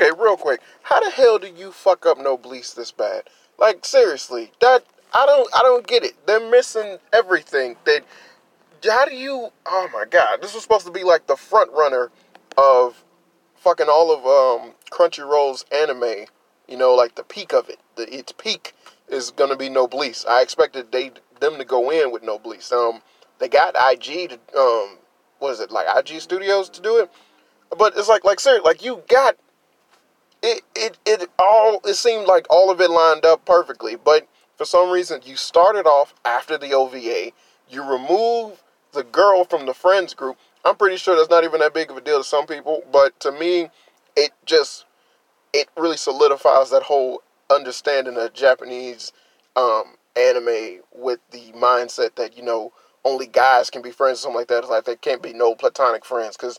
okay, real quick, how the hell do you fuck up Noblesse this bad? Like seriously, that I don't I don't get it. They're missing everything. That how do you? Oh my god, this was supposed to be like the front runner of fucking all of um, Crunchyroll's anime. You know, like the peak of it. The its peak is gonna be Noblesse. I expected they them to go in with Noblesse. Um, they got IG to um, what is it like IG Studios to do it, but it's like like seriously, like you got it. It it all it seemed like all of it lined up perfectly, but for some reason you started off after the OVA. You remove the girl from the friends group. I'm pretty sure that's not even that big of a deal to some people, but to me, it just it really solidifies that whole understanding of Japanese um, anime with the mindset that you know only guys can be friends or something like that. It's like there can't be no platonic friends because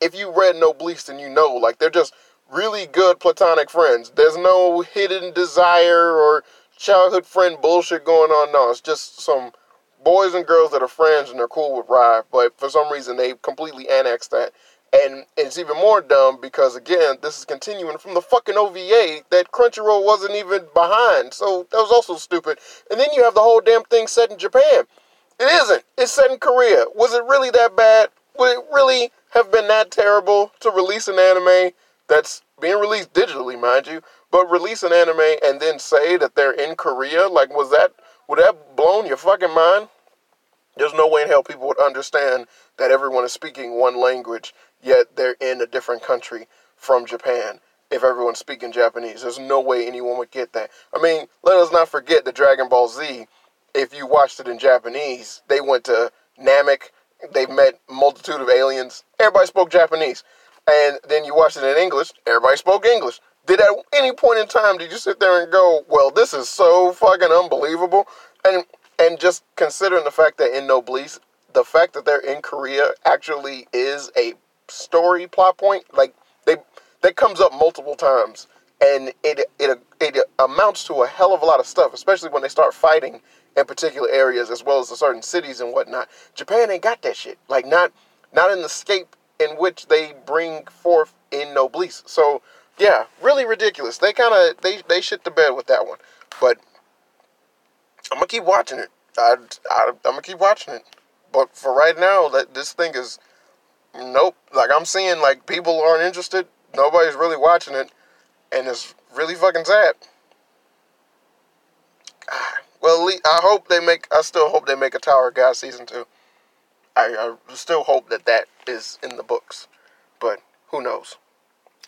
if you read Noblesse, then you know like they're just really good platonic friends. There's no hidden desire or childhood friend bullshit going on. No, it's just some boys and girls that are friends and they're cool with Rive, but for some reason they completely annexed that. And it's even more dumb because again, this is continuing from the fucking OVA that Crunchyroll wasn't even behind. So that was also stupid. And then you have the whole damn thing set in Japan. It isn't. It's set in Korea. Was it really that bad? Would it really have been that terrible to release an anime that's being released digitally, mind you, but release an anime and then say that they're in Korea? Like, was that would that blown your fucking mind? There's no way in hell people would understand that everyone is speaking one language, yet they're in a different country from Japan. If everyone's speaking Japanese, there's no way anyone would get that. I mean, let us not forget the Dragon Ball Z. If you watched it in Japanese, they went to Namek. They met multitude of aliens. Everybody spoke Japanese, and then you watched it in English. Everybody spoke English. Did at any point in time did you sit there and go, "Well, this is so fucking unbelievable"? And and just considering the fact that in Noblesse, the fact that they're in Korea actually is a story plot point. Like they that comes up multiple times, and it it it amounts to a hell of a lot of stuff, especially when they start fighting in particular areas as well as the certain cities and whatnot. Japan ain't got that shit. Like not not in the scape in which they bring forth in Noblesse. So yeah, really ridiculous. They kind of they they shit the bed with that one, but I'm gonna keep watching it. I, I I'm gonna keep watching it. But for right now, that this thing is nope. Like I'm seeing like people aren't interested. Nobody's really watching it, and it's really fucking sad. Well, I hope they make. I still hope they make a Tower God season two. I, I still hope that that is in the books, but who knows?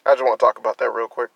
I just want to talk about that real quick.